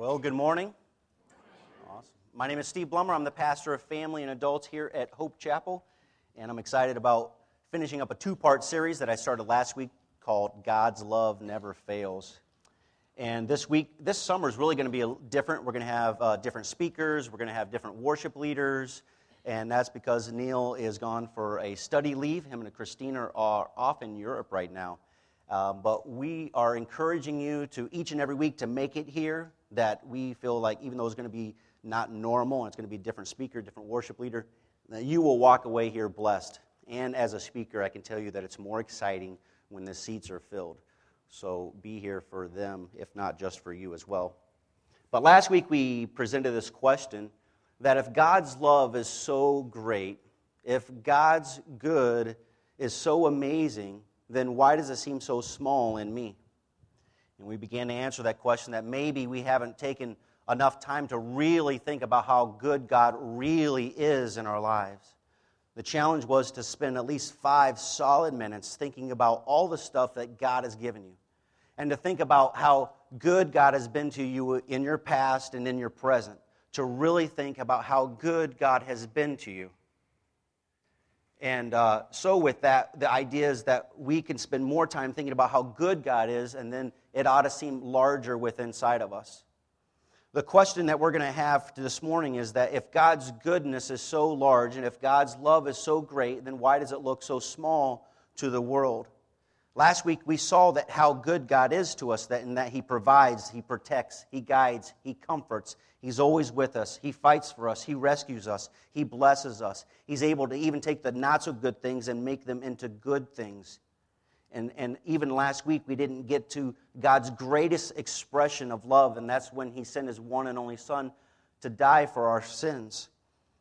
Well, good morning. Awesome. My name is Steve Blummer. I'm the pastor of family and adults here at Hope Chapel, and I'm excited about finishing up a two part series that I started last week called God's Love Never Fails. And this week, this summer is really going to be different. We're going to have uh, different speakers, we're going to have different worship leaders, and that's because Neil is gone for a study leave. Him and Christina are off in Europe right now. Um, but we are encouraging you to each and every week to make it here that we feel like, even though it's going to be not normal and it's going to be a different speaker, different worship leader, that you will walk away here blessed. And as a speaker, I can tell you that it's more exciting when the seats are filled. So be here for them, if not just for you as well. But last week we presented this question that if God's love is so great, if God's good is so amazing, then why does it seem so small in me? And we began to answer that question that maybe we haven't taken enough time to really think about how good God really is in our lives. The challenge was to spend at least five solid minutes thinking about all the stuff that God has given you and to think about how good God has been to you in your past and in your present. To really think about how good God has been to you. And uh, so, with that, the idea is that we can spend more time thinking about how good God is, and then it ought to seem larger within inside of us. The question that we're going to have this morning is that if God's goodness is so large and if God's love is so great, then why does it look so small to the world? Last week we saw that how good God is to us, that in that He provides, He protects, He guides, He comforts. He's always with us. He fights for us. He rescues us. He blesses us. He's able to even take the not so good things and make them into good things. And, and even last week, we didn't get to God's greatest expression of love, and that's when He sent His one and only Son to die for our sins.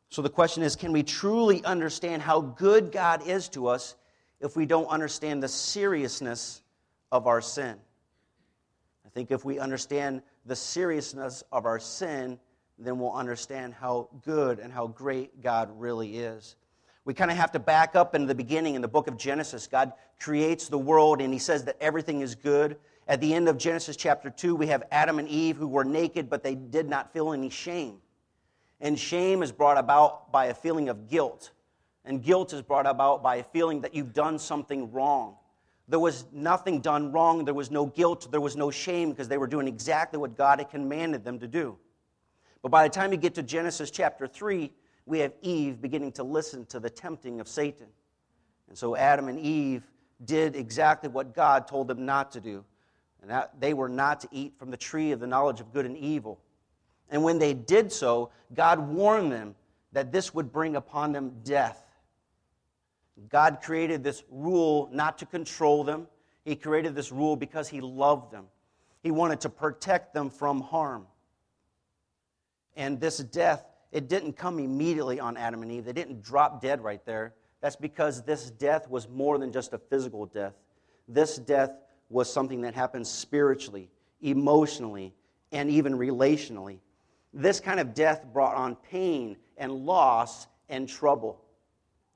So the question is can we truly understand how good God is to us if we don't understand the seriousness of our sin? I think if we understand the seriousness of our sin, then we'll understand how good and how great God really is. We kind of have to back up in the beginning in the book of Genesis. God creates the world and he says that everything is good. At the end of Genesis chapter 2, we have Adam and Eve who were naked, but they did not feel any shame. And shame is brought about by a feeling of guilt. And guilt is brought about by a feeling that you've done something wrong. There was nothing done wrong. There was no guilt. There was no shame because they were doing exactly what God had commanded them to do. But by the time you get to Genesis chapter 3, we have Eve beginning to listen to the tempting of Satan. And so Adam and Eve did exactly what God told them not to do. And that they were not to eat from the tree of the knowledge of good and evil. And when they did so, God warned them that this would bring upon them death. God created this rule not to control them. He created this rule because He loved them. He wanted to protect them from harm. And this death it didn't come immediately on Adam and Eve. They didn't drop dead right there. That's because this death was more than just a physical death. This death was something that happened spiritually, emotionally, and even relationally. This kind of death brought on pain and loss and trouble.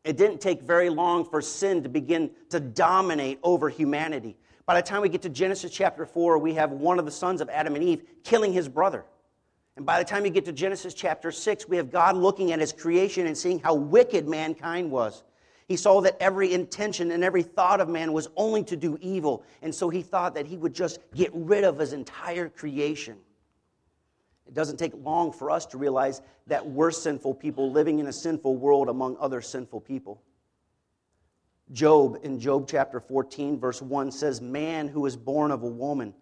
It didn't take very long for sin to begin to dominate over humanity. By the time we get to Genesis chapter 4, we have one of the sons of Adam and Eve killing his brother. And by the time you get to Genesis chapter 6, we have God looking at his creation and seeing how wicked mankind was. He saw that every intention and every thought of man was only to do evil. And so he thought that he would just get rid of his entire creation. It doesn't take long for us to realize that we're sinful people living in a sinful world among other sinful people. Job, in Job chapter 14, verse 1, says, Man who is born of a woman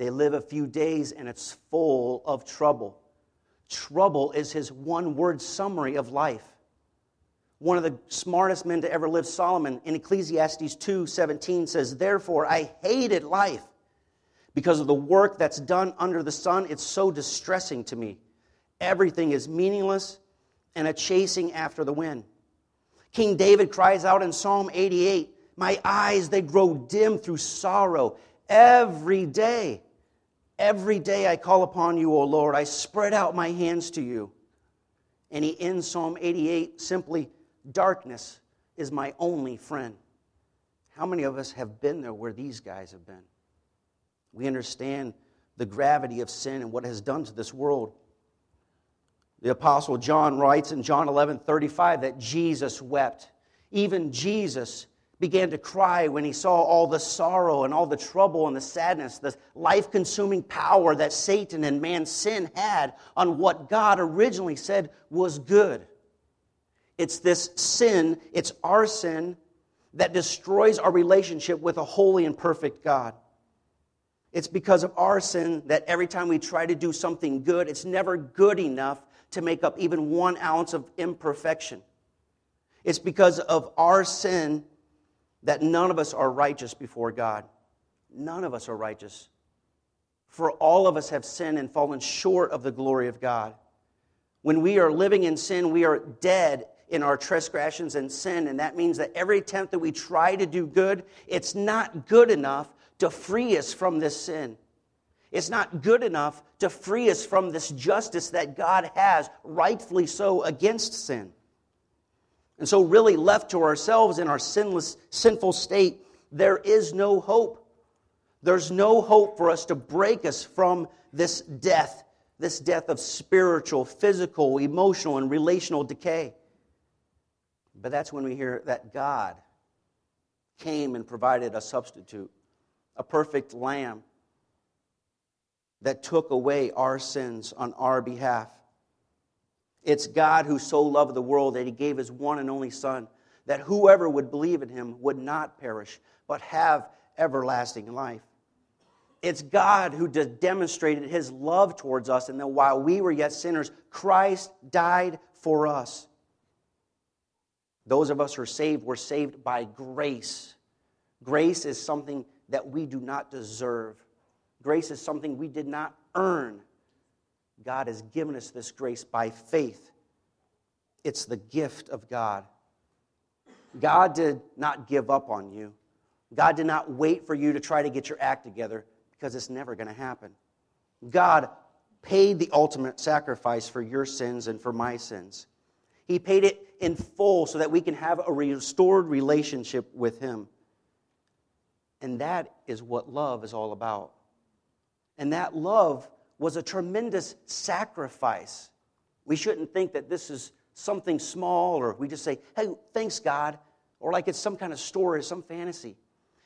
they live a few days and it's full of trouble. Trouble is his one word summary of life. One of the smartest men to ever live, Solomon, in Ecclesiastes 2 17 says, Therefore, I hated life because of the work that's done under the sun. It's so distressing to me. Everything is meaningless and a chasing after the wind. King David cries out in Psalm 88 My eyes, they grow dim through sorrow every day. Every day I call upon you, O Lord. I spread out my hands to you. And he ends Psalm 88 simply darkness is my only friend. How many of us have been there where these guys have been? We understand the gravity of sin and what it has done to this world. The Apostle John writes in John 11 35 that Jesus wept. Even Jesus began to cry when he saw all the sorrow and all the trouble and the sadness, the life consuming power that Satan and man's sin had on what God originally said was good. It's this sin, it's our sin, that destroys our relationship with a holy and perfect God. It's because of our sin that every time we try to do something good, it's never good enough to make up even one ounce of imperfection. It's because of our sin that none of us are righteous before God. None of us are righteous. For all of us have sinned and fallen short of the glory of God. When we are living in sin, we are dead in our transgressions and sin, and that means that every attempt that we try to do good, it's not good enough to free us from this sin. It's not good enough to free us from this justice that God has, rightfully so, against sin. And so, really, left to ourselves in our sinless, sinful state, there is no hope. There's no hope for us to break us from this death, this death of spiritual, physical, emotional, and relational decay. But that's when we hear that God came and provided a substitute, a perfect lamb that took away our sins on our behalf. It's God who so loved the world that he gave his one and only Son, that whoever would believe in him would not perish, but have everlasting life. It's God who demonstrated his love towards us, and that while we were yet sinners, Christ died for us. Those of us who are saved were saved by grace. Grace is something that we do not deserve. Grace is something we did not earn. God has given us this grace by faith. It's the gift of God. God did not give up on you. God did not wait for you to try to get your act together because it's never going to happen. God paid the ultimate sacrifice for your sins and for my sins. He paid it in full so that we can have a restored relationship with Him. And that is what love is all about. And that love was a tremendous sacrifice. We shouldn't think that this is something small or we just say, hey, thanks, God, or like it's some kind of story, some fantasy.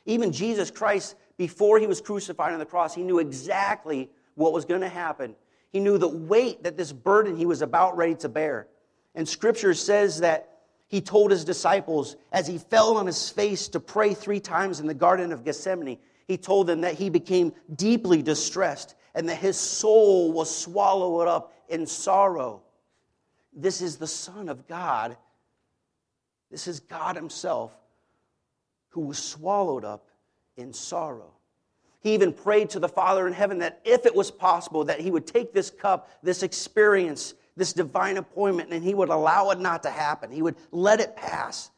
Even Jesus Christ, before he was crucified on the cross, he knew exactly what was going to happen. He knew the weight that this burden he was about ready to bear. And scripture says that he told his disciples as he fell on his face to pray three times in the Garden of Gethsemane, he told them that he became deeply distressed and that his soul was swallowed up in sorrow. This is the Son of God. This is God Himself who was swallowed up in sorrow. He even prayed to the Father in heaven that if it was possible, that He would take this cup, this experience, this divine appointment, and He would allow it not to happen. He would let it pass.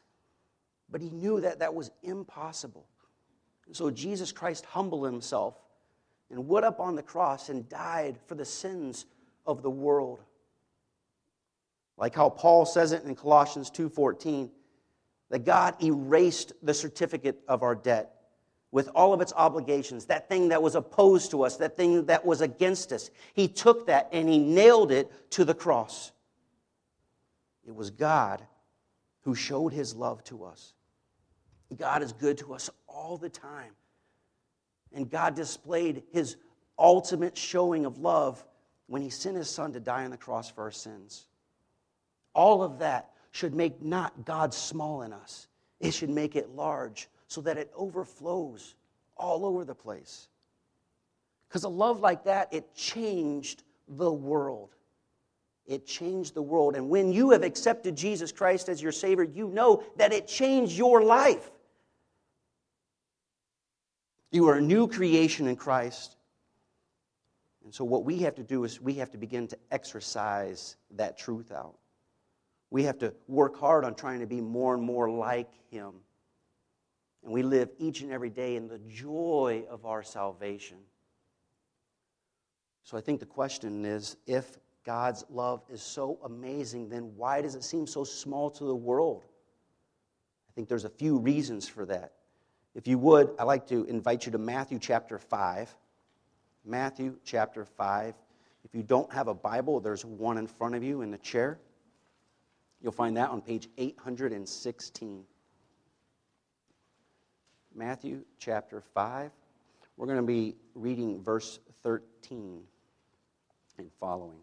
But He knew that that was impossible. So Jesus Christ humbled himself and went up on the cross and died for the sins of the world. Like how Paul says it in Colossians 2:14, that God erased the certificate of our debt with all of its obligations, that thing that was opposed to us, that thing that was against us. He took that and he nailed it to the cross. It was God who showed his love to us. God is good to us all the time. And God displayed his ultimate showing of love when he sent his son to die on the cross for our sins. All of that should make not God small in us, it should make it large so that it overflows all over the place. Because a love like that, it changed the world. It changed the world. And when you have accepted Jesus Christ as your Savior, you know that it changed your life. You are a new creation in Christ. And so, what we have to do is we have to begin to exercise that truth out. We have to work hard on trying to be more and more like Him. And we live each and every day in the joy of our salvation. So, I think the question is if God's love is so amazing, then why does it seem so small to the world? I think there's a few reasons for that. If you would, I'd like to invite you to Matthew chapter 5. Matthew chapter 5. If you don't have a Bible, there's one in front of you in the chair. You'll find that on page 816. Matthew chapter 5. We're going to be reading verse 13 and following.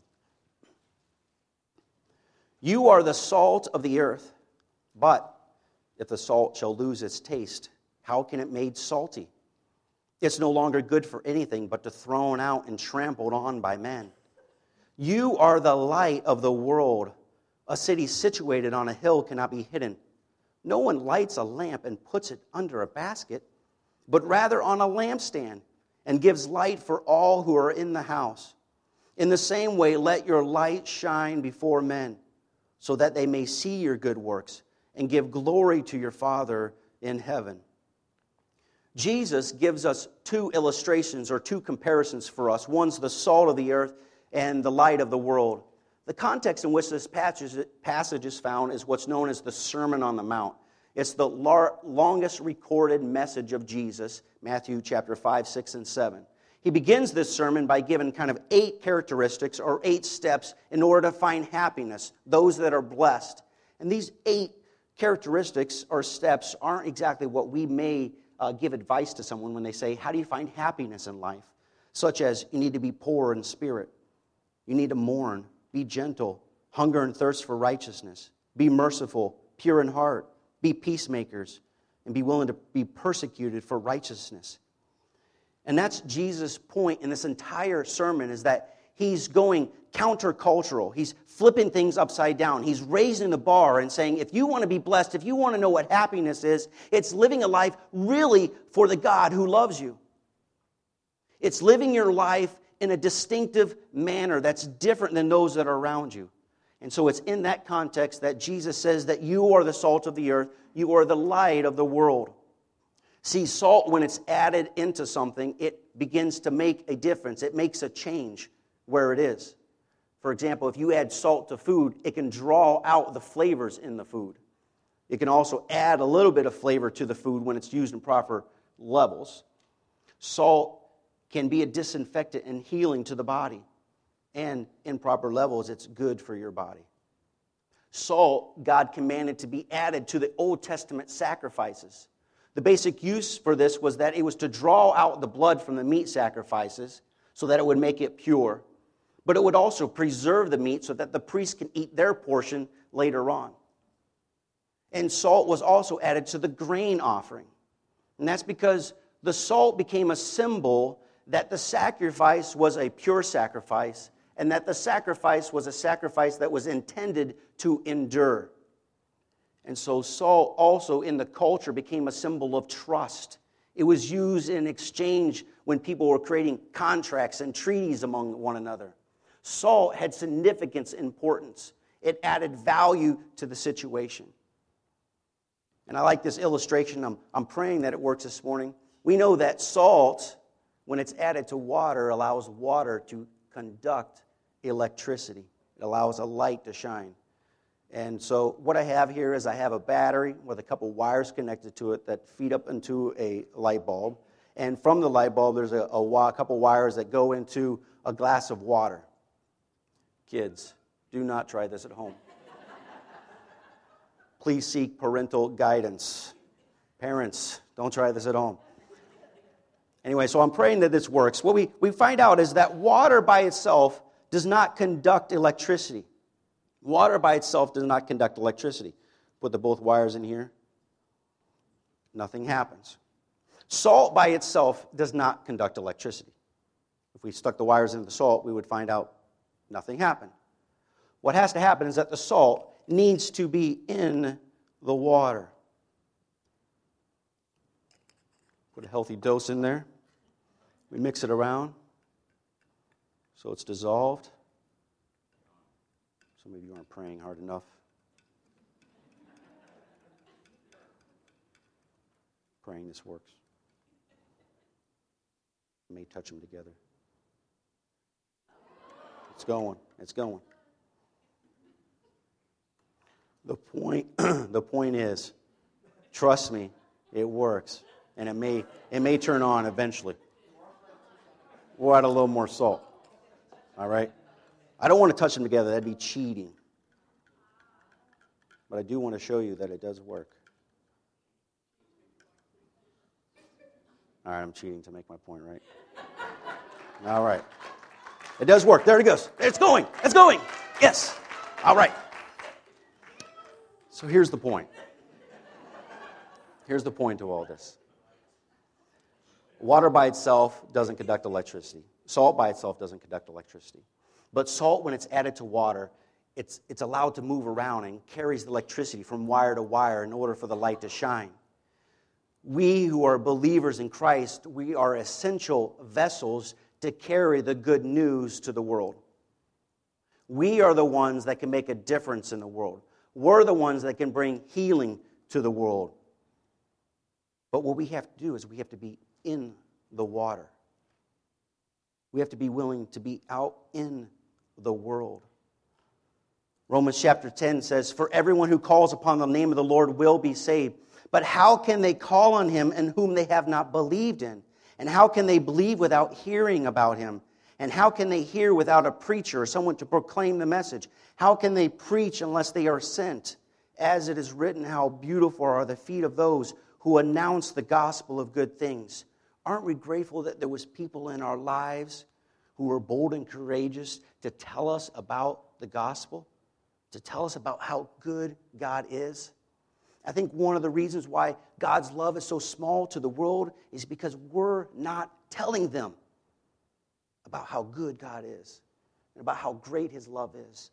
You are the salt of the earth, but if the salt shall lose its taste, how can it made salty? It's no longer good for anything but to thrown out and trampled on by men. You are the light of the world. A city situated on a hill cannot be hidden. No one lights a lamp and puts it under a basket, but rather on a lampstand and gives light for all who are in the house. In the same way, let your light shine before men, so that they may see your good works and give glory to your Father in heaven. Jesus gives us two illustrations or two comparisons for us. One's the salt of the earth and the light of the world. The context in which this passage is found is what's known as the Sermon on the Mount. It's the longest recorded message of Jesus, Matthew chapter 5, 6, and 7. He begins this sermon by giving kind of eight characteristics or eight steps in order to find happiness, those that are blessed. And these eight characteristics or steps aren't exactly what we may uh, give advice to someone when they say, How do you find happiness in life? Such as, you need to be poor in spirit, you need to mourn, be gentle, hunger and thirst for righteousness, be merciful, pure in heart, be peacemakers, and be willing to be persecuted for righteousness. And that's Jesus' point in this entire sermon is that he's going countercultural. He's flipping things upside down. He's raising the bar and saying, if you want to be blessed, if you want to know what happiness is, it's living a life really for the God who loves you. It's living your life in a distinctive manner that's different than those that are around you. And so it's in that context that Jesus says that you are the salt of the earth, you are the light of the world. See, salt, when it's added into something, it begins to make a difference. It makes a change where it is. For example, if you add salt to food, it can draw out the flavors in the food. It can also add a little bit of flavor to the food when it's used in proper levels. Salt can be a disinfectant and healing to the body. And in proper levels, it's good for your body. Salt, God commanded to be added to the Old Testament sacrifices. The basic use for this was that it was to draw out the blood from the meat sacrifices so that it would make it pure but it would also preserve the meat so that the priest can eat their portion later on. And salt was also added to the grain offering. And that's because the salt became a symbol that the sacrifice was a pure sacrifice and that the sacrifice was a sacrifice that was intended to endure. And so, salt also in the culture became a symbol of trust. It was used in exchange when people were creating contracts and treaties among one another. Salt had significance, importance. It added value to the situation. And I like this illustration. I'm, I'm praying that it works this morning. We know that salt, when it's added to water, allows water to conduct electricity. It allows a light to shine. And so, what I have here is I have a battery with a couple wires connected to it that feed up into a light bulb. And from the light bulb, there's a, a, a couple wires that go into a glass of water. Kids, do not try this at home. Please seek parental guidance. Parents, don't try this at home. Anyway, so I'm praying that this works. What we, we find out is that water by itself does not conduct electricity. Water by itself does not conduct electricity. Put the both wires in here, nothing happens. Salt by itself does not conduct electricity. If we stuck the wires into the salt, we would find out nothing happened. What has to happen is that the salt needs to be in the water. Put a healthy dose in there. We mix it around so it's dissolved. Some of you aren't praying hard enough. Praying this works. May touch them together. It's going. It's going. The point, the point is, trust me, it works. And it may, it may turn on eventually. We'll add a little more salt. All right? I don't want to touch them together, that'd be cheating. But I do want to show you that it does work. All right, I'm cheating to make my point, right? All right. It does work. There it goes. It's going. It's going. Yes. All right. So here's the point. Here's the point to all this. Water by itself doesn't conduct electricity. Salt by itself doesn't conduct electricity. But salt, when it's added to water, it's, it's allowed to move around and carries the electricity from wire to wire in order for the light to shine. We who are believers in Christ, we are essential vessels to carry the good news to the world. We are the ones that can make a difference in the world. We're the ones that can bring healing to the world. But what we have to do is we have to be in the water. We have to be willing to be out in the world. Romans chapter 10 says, For everyone who calls upon the name of the Lord will be saved. But how can they call on him in whom they have not believed in? And how can they believe without hearing about him? And how can they hear without a preacher or someone to proclaim the message? How can they preach unless they are sent? As it is written, how beautiful are the feet of those who announce the gospel of good things. Aren't we grateful that there was people in our lives who were bold and courageous to tell us about the gospel, to tell us about how good God is? I think one of the reasons why God's love is so small to the world is because we're not telling them about how good God is and about how great His love is.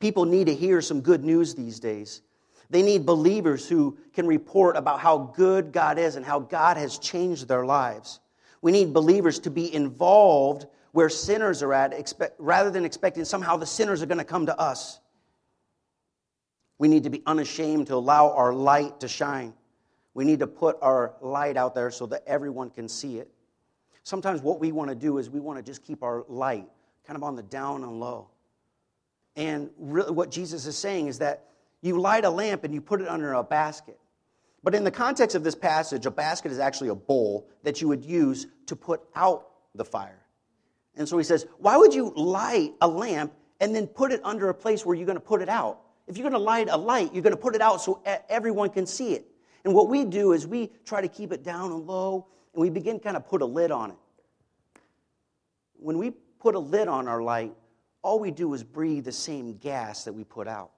People need to hear some good news these days. They need believers who can report about how good God is and how God has changed their lives. We need believers to be involved where sinners are at, expect, rather than expecting somehow the sinners are going to come to us. We need to be unashamed to allow our light to shine. We need to put our light out there so that everyone can see it. Sometimes what we want to do is we want to just keep our light kind of on the down and low. And really what Jesus is saying is that you light a lamp and you put it under a basket. But in the context of this passage, a basket is actually a bowl that you would use to put out the fire. And so he says, Why would you light a lamp and then put it under a place where you're going to put it out? If you're going to light a light, you're going to put it out so everyone can see it. And what we do is we try to keep it down and low, and we begin kind of put a lid on it. When we put a lid on our light, all we do is breathe the same gas that we put out.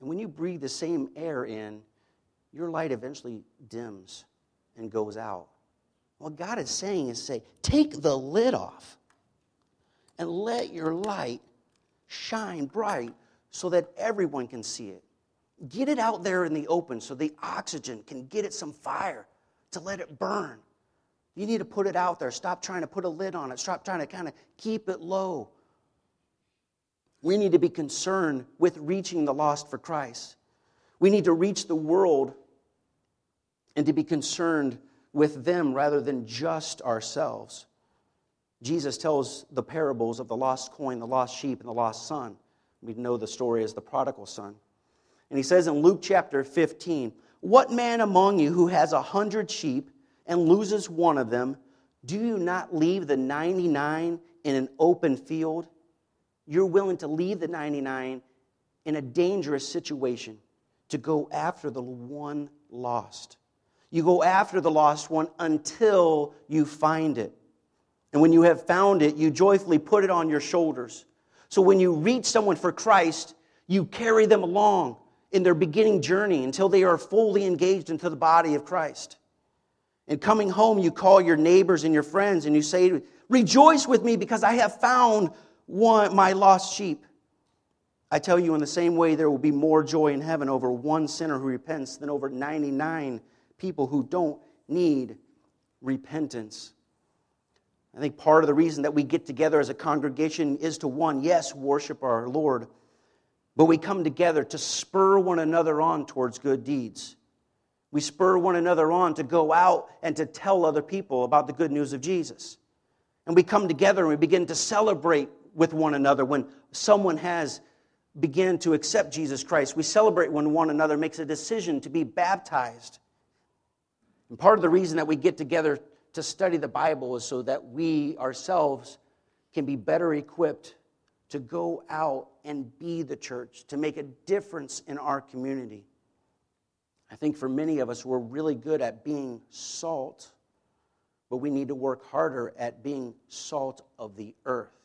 And when you breathe the same air in, your light eventually dims and goes out. What God is saying is say, take the lid off and let your light shine bright so that everyone can see it. Get it out there in the open so the oxygen can get it some fire to let it burn. You need to put it out there. Stop trying to put a lid on it. Stop trying to kind of keep it low. We need to be concerned with reaching the lost for Christ. We need to reach the world and to be concerned with them rather than just ourselves. Jesus tells the parables of the lost coin, the lost sheep, and the lost son. We know the story as the prodigal son. And he says in Luke chapter 15, What man among you who has a hundred sheep and loses one of them, do you not leave the 99 in an open field? You're willing to leave the 99 in a dangerous situation to go after the one lost. You go after the lost one until you find it. And when you have found it, you joyfully put it on your shoulders. So when you reach someone for Christ, you carry them along in their beginning journey until they are fully engaged into the body of Christ. And coming home, you call your neighbors and your friends and you say, Rejoice with me because I have found one, my lost sheep. I tell you, in the same way, there will be more joy in heaven over one sinner who repents than over 99 people who don't need repentance. I think part of the reason that we get together as a congregation is to one, yes, worship our Lord, but we come together to spur one another on towards good deeds. We spur one another on to go out and to tell other people about the good news of Jesus. And we come together and we begin to celebrate with one another when someone has began to accept Jesus Christ. We celebrate when one another makes a decision to be baptized. And part of the reason that we get together to study the Bible is so that we ourselves can be better equipped to go out and be the church, to make a difference in our community. I think for many of us, we're really good at being salt, but we need to work harder at being salt of the earth,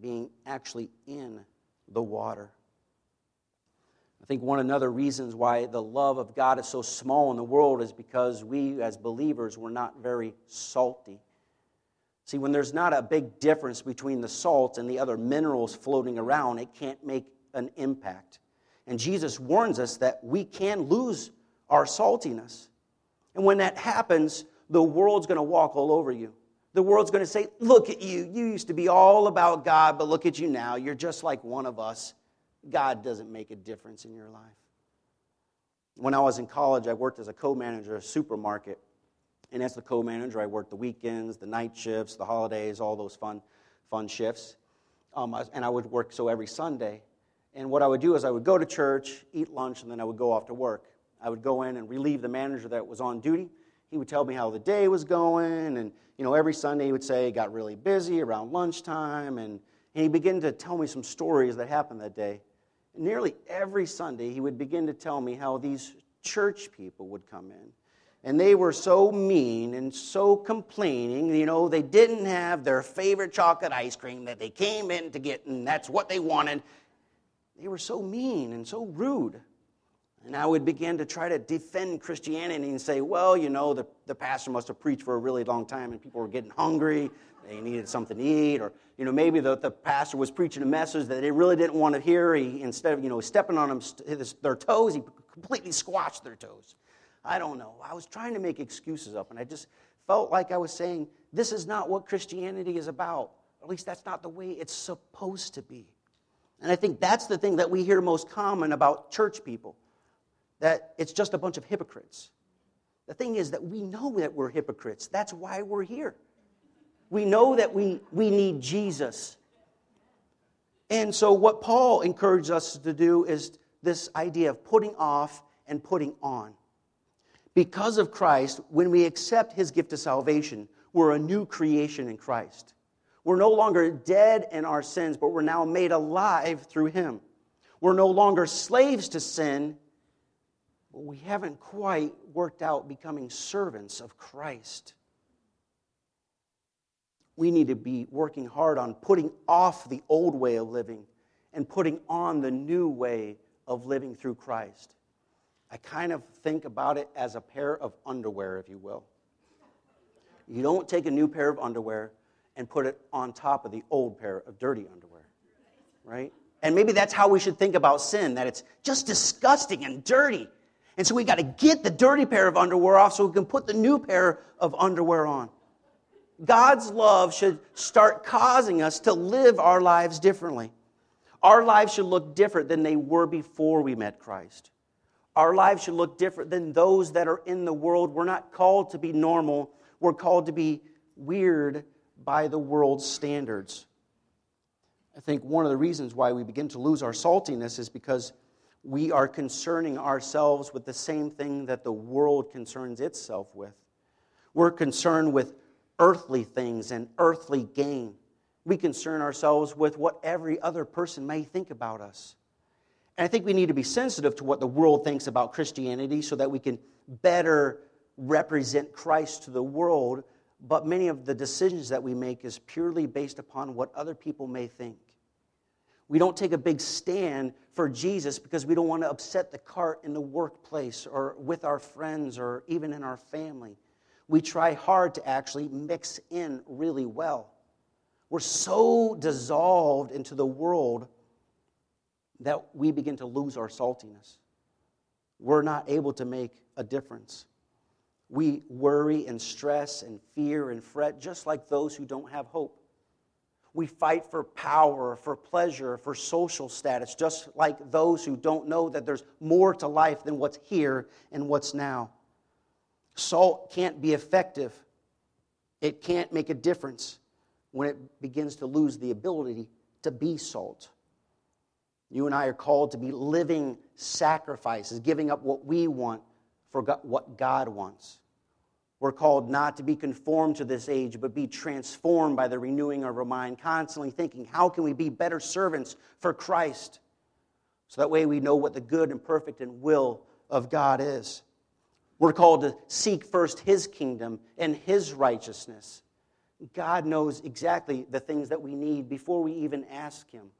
being actually in the water. I think one another reasons why the love of God is so small in the world is because we as believers were not very salty. See, when there's not a big difference between the salt and the other minerals floating around, it can't make an impact. And Jesus warns us that we can lose our saltiness. And when that happens, the world's going to walk all over you. The world's going to say, Look at you. You used to be all about God, but look at you now. You're just like one of us. God doesn't make a difference in your life. When I was in college, I worked as a co manager of a supermarket. And as the co manager, I worked the weekends, the night shifts, the holidays, all those fun, fun shifts. Um, and I would work so every Sunday. And what I would do is I would go to church, eat lunch, and then I would go off to work. I would go in and relieve the manager that was on duty. He would tell me how the day was going. And, you know, every Sunday he would say it got really busy around lunchtime. And, and he began to tell me some stories that happened that day. Nearly every Sunday he would begin to tell me how these church people would come in and they were so mean and so complaining. You know, they didn't have their favorite chocolate ice cream that they came in to get, and that's what they wanted. They were so mean and so rude. And I would begin to try to defend Christianity and say, well, you know, the, the pastor must have preached for a really long time and people were getting hungry. They needed something to eat. Or, you know, maybe the, the pastor was preaching a message that they really didn't want to hear. He, instead of, you know, stepping on them, their toes, he completely squashed their toes. I don't know. I was trying to make excuses up, and I just felt like I was saying, this is not what Christianity is about. At least that's not the way it's supposed to be. And I think that's the thing that we hear most common about church people that it's just a bunch of hypocrites. The thing is that we know that we're hypocrites. That's why we're here. We know that we, we need Jesus. And so, what Paul encourages us to do is this idea of putting off and putting on. Because of Christ, when we accept his gift of salvation, we're a new creation in Christ. We're no longer dead in our sins, but we're now made alive through him. We're no longer slaves to sin, but we haven't quite worked out becoming servants of Christ. We need to be working hard on putting off the old way of living and putting on the new way of living through Christ. I kind of think about it as a pair of underwear, if you will. You don't take a new pair of underwear and put it on top of the old pair of dirty underwear, right? And maybe that's how we should think about sin, that it's just disgusting and dirty. And so we got to get the dirty pair of underwear off so we can put the new pair of underwear on. God's love should start causing us to live our lives differently. Our lives should look different than they were before we met Christ. Our lives should look different than those that are in the world. We're not called to be normal, we're called to be weird by the world's standards. I think one of the reasons why we begin to lose our saltiness is because we are concerning ourselves with the same thing that the world concerns itself with. We're concerned with earthly things and earthly gain. We concern ourselves with what every other person may think about us. And I think we need to be sensitive to what the world thinks about Christianity so that we can better represent Christ to the world. But many of the decisions that we make is purely based upon what other people may think. We don't take a big stand for Jesus because we don't want to upset the cart in the workplace or with our friends or even in our family. We try hard to actually mix in really well. We're so dissolved into the world that we begin to lose our saltiness. We're not able to make a difference. We worry and stress and fear and fret just like those who don't have hope. We fight for power, for pleasure, for social status, just like those who don't know that there's more to life than what's here and what's now. Salt can't be effective, it can't make a difference when it begins to lose the ability to be salt. You and I are called to be living sacrifices, giving up what we want for what God wants. We're called not to be conformed to this age, but be transformed by the renewing of our mind, constantly thinking, how can we be better servants for Christ? So that way we know what the good and perfect and will of God is. We're called to seek first His kingdom and His righteousness. God knows exactly the things that we need before we even ask Him.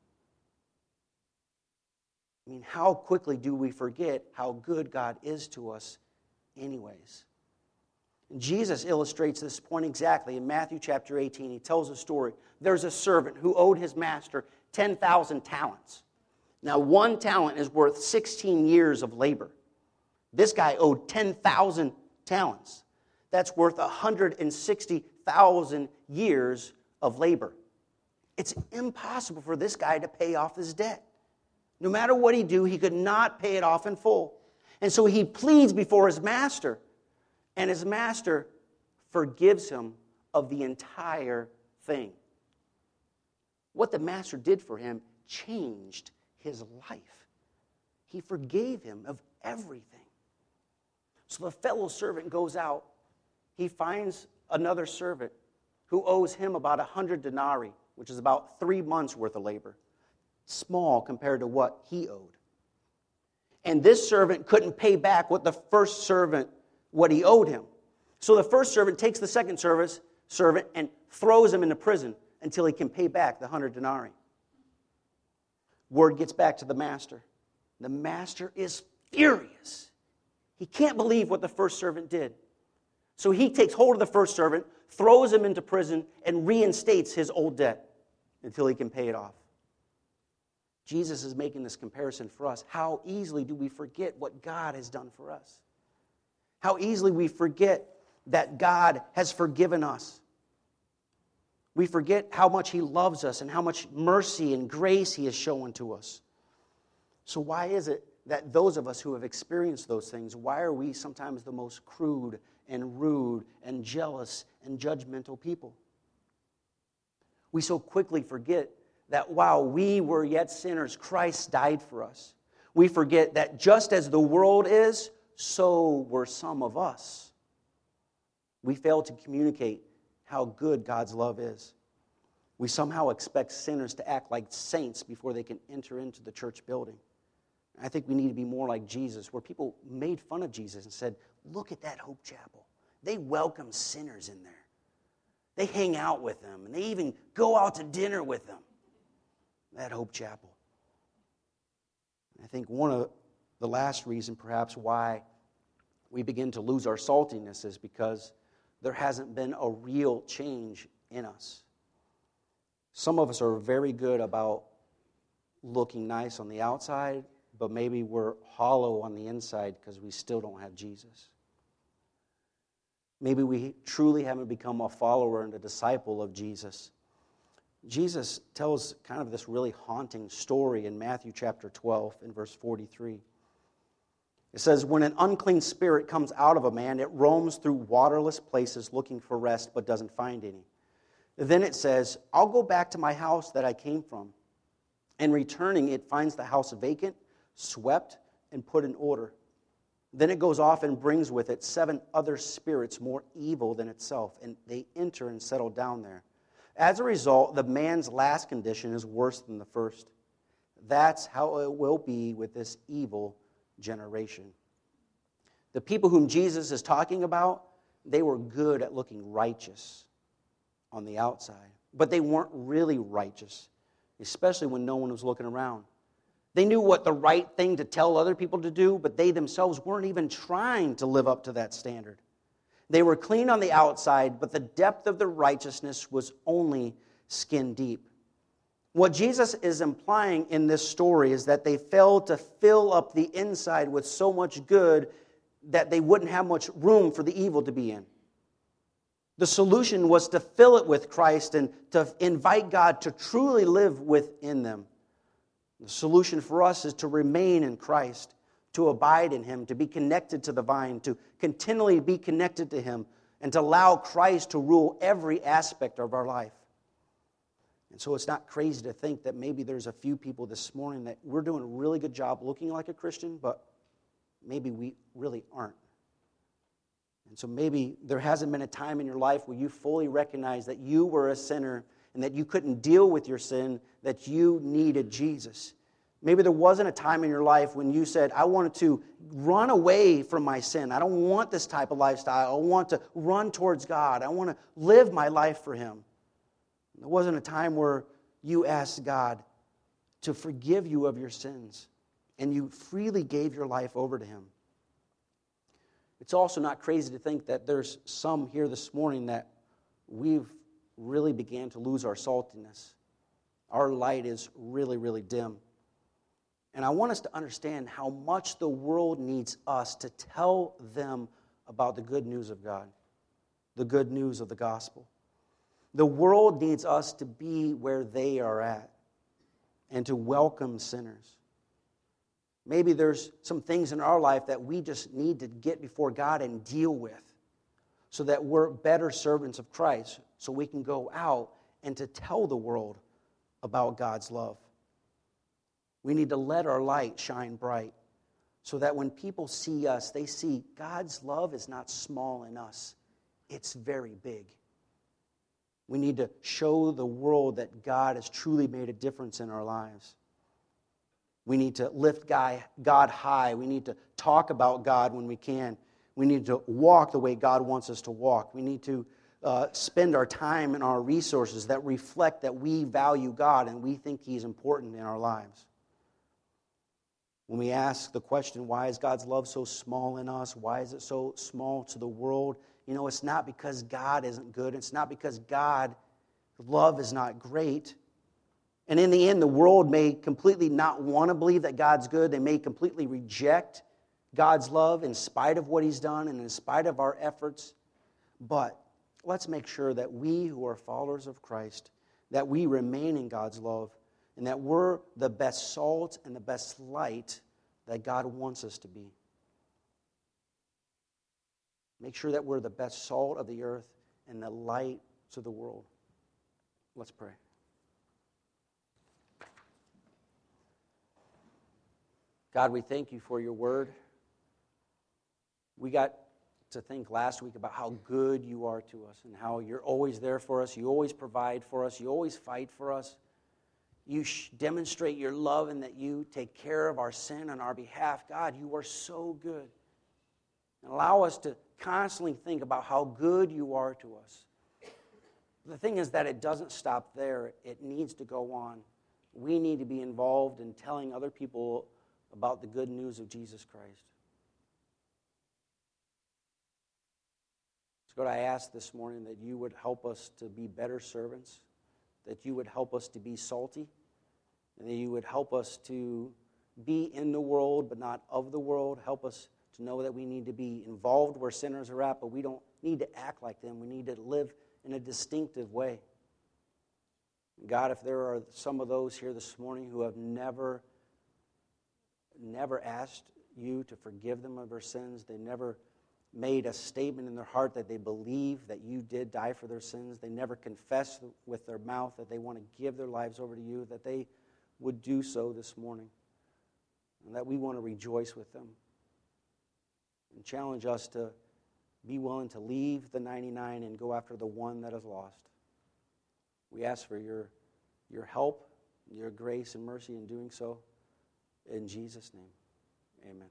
I mean, how quickly do we forget how good God is to us, anyways? Jesus illustrates this point exactly in Matthew chapter 18. He tells a story. There's a servant who owed his master 10,000 talents. Now, one talent is worth 16 years of labor. This guy owed 10,000 talents. That's worth 160,000 years of labor. It's impossible for this guy to pay off his debt. No matter what he do, he could not pay it off in full. And so he pleads before his master, and his master forgives him of the entire thing. What the master did for him changed his life. He forgave him of everything. So the fellow servant goes out. He finds another servant who owes him about a 100 denarii, which is about three months' worth of labor. Small compared to what he owed. And this servant couldn't pay back what the first servant, what he owed him. So the first servant takes the second service, servant and throws him into prison until he can pay back the 100 denarii. Word gets back to the master. The master is furious. He can't believe what the first servant did. So he takes hold of the first servant, throws him into prison, and reinstates his old debt until he can pay it off. Jesus is making this comparison for us. How easily do we forget what God has done for us? How easily we forget that God has forgiven us. We forget how much He loves us and how much mercy and grace He has shown to us. So, why is it that those of us who have experienced those things, why are we sometimes the most crude and rude and jealous and judgmental people? We so quickly forget that while we were yet sinners, Christ died for us. We forget that just as the world is, so were some of us. We fail to communicate how good God's love is. We somehow expect sinners to act like saints before they can enter into the church building. I think we need to be more like Jesus, where people made fun of Jesus and said, Look at that Hope Chapel. They welcome sinners in there. They hang out with them, and they even go out to dinner with them. That Hope Chapel. I think one of the last reason, perhaps, why we begin to lose our saltiness is because there hasn't been a real change in us. Some of us are very good about looking nice on the outside but maybe we're hollow on the inside because we still don't have Jesus. Maybe we truly haven't become a follower and a disciple of Jesus. Jesus tells kind of this really haunting story in Matthew chapter 12 in verse 43. It says, When an unclean spirit comes out of a man, it roams through waterless places looking for rest, but doesn't find any. Then it says, I'll go back to my house that I came from. And returning, it finds the house vacant swept, and put in order. Then it goes off and brings with it seven other spirits more evil than itself, and they enter and settle down there. As a result, the man's last condition is worse than the first. That's how it will be with this evil generation. The people whom Jesus is talking about, they were good at looking righteous on the outside, but they weren't really righteous, especially when no one was looking around. They knew what the right thing to tell other people to do, but they themselves weren't even trying to live up to that standard. They were clean on the outside, but the depth of their righteousness was only skin deep. What Jesus is implying in this story is that they failed to fill up the inside with so much good that they wouldn't have much room for the evil to be in. The solution was to fill it with Christ and to invite God to truly live within them. The solution for us is to remain in Christ, to abide in Him, to be connected to the vine, to continually be connected to Him, and to allow Christ to rule every aspect of our life. And so it's not crazy to think that maybe there's a few people this morning that we're doing a really good job looking like a Christian, but maybe we really aren't. And so maybe there hasn't been a time in your life where you fully recognize that you were a sinner and that you couldn't deal with your sin, that you needed Jesus. Maybe there wasn't a time in your life when you said, I wanted to run away from my sin. I don't want this type of lifestyle. I want to run towards God. I want to live my life for Him. There wasn't a time where you asked God to forgive you of your sins and you freely gave your life over to Him. It's also not crazy to think that there's some here this morning that we've really began to lose our saltiness. Our light is really, really dim. And I want us to understand how much the world needs us to tell them about the good news of God, the good news of the gospel. The world needs us to be where they are at and to welcome sinners. Maybe there's some things in our life that we just need to get before God and deal with so that we're better servants of Christ, so we can go out and to tell the world about God's love. We need to let our light shine bright so that when people see us, they see God's love is not small in us, it's very big. We need to show the world that God has truly made a difference in our lives. We need to lift God high. We need to talk about God when we can. We need to walk the way God wants us to walk. We need to uh, spend our time and our resources that reflect that we value God and we think He's important in our lives. When we ask the question, why is God's love so small in us? Why is it so small to the world? You know, it's not because God isn't good. It's not because God, love is not great. And in the end, the world may completely not want to believe that God's good. They may completely reject God's love in spite of what He's done and in spite of our efforts. But let's make sure that we who are followers of Christ, that we remain in God's love and that we're the best salt and the best light that God wants us to be. Make sure that we're the best salt of the earth and the light to the world. Let's pray. God, we thank you for your word. We got to think last week about how good you are to us and how you're always there for us. You always provide for us. You always fight for us you demonstrate your love and that you take care of our sin on our behalf. God, you are so good. And allow us to constantly think about how good you are to us. The thing is that it doesn't stop there, it needs to go on. We need to be involved in telling other people about the good news of Jesus Christ. God, I ask this morning that you would help us to be better servants, that you would help us to be salty and that you would help us to be in the world but not of the world. Help us to know that we need to be involved where sinners are at, but we don't need to act like them. We need to live in a distinctive way. God, if there are some of those here this morning who have never, never asked you to forgive them of their sins, they never made a statement in their heart that they believe that you did die for their sins, they never confess with their mouth that they want to give their lives over to you, that they would do so this morning, and that we want to rejoice with them and challenge us to be willing to leave the 99 and go after the one that is lost. We ask for your, your help, your grace and mercy in doing so. In Jesus' name, amen.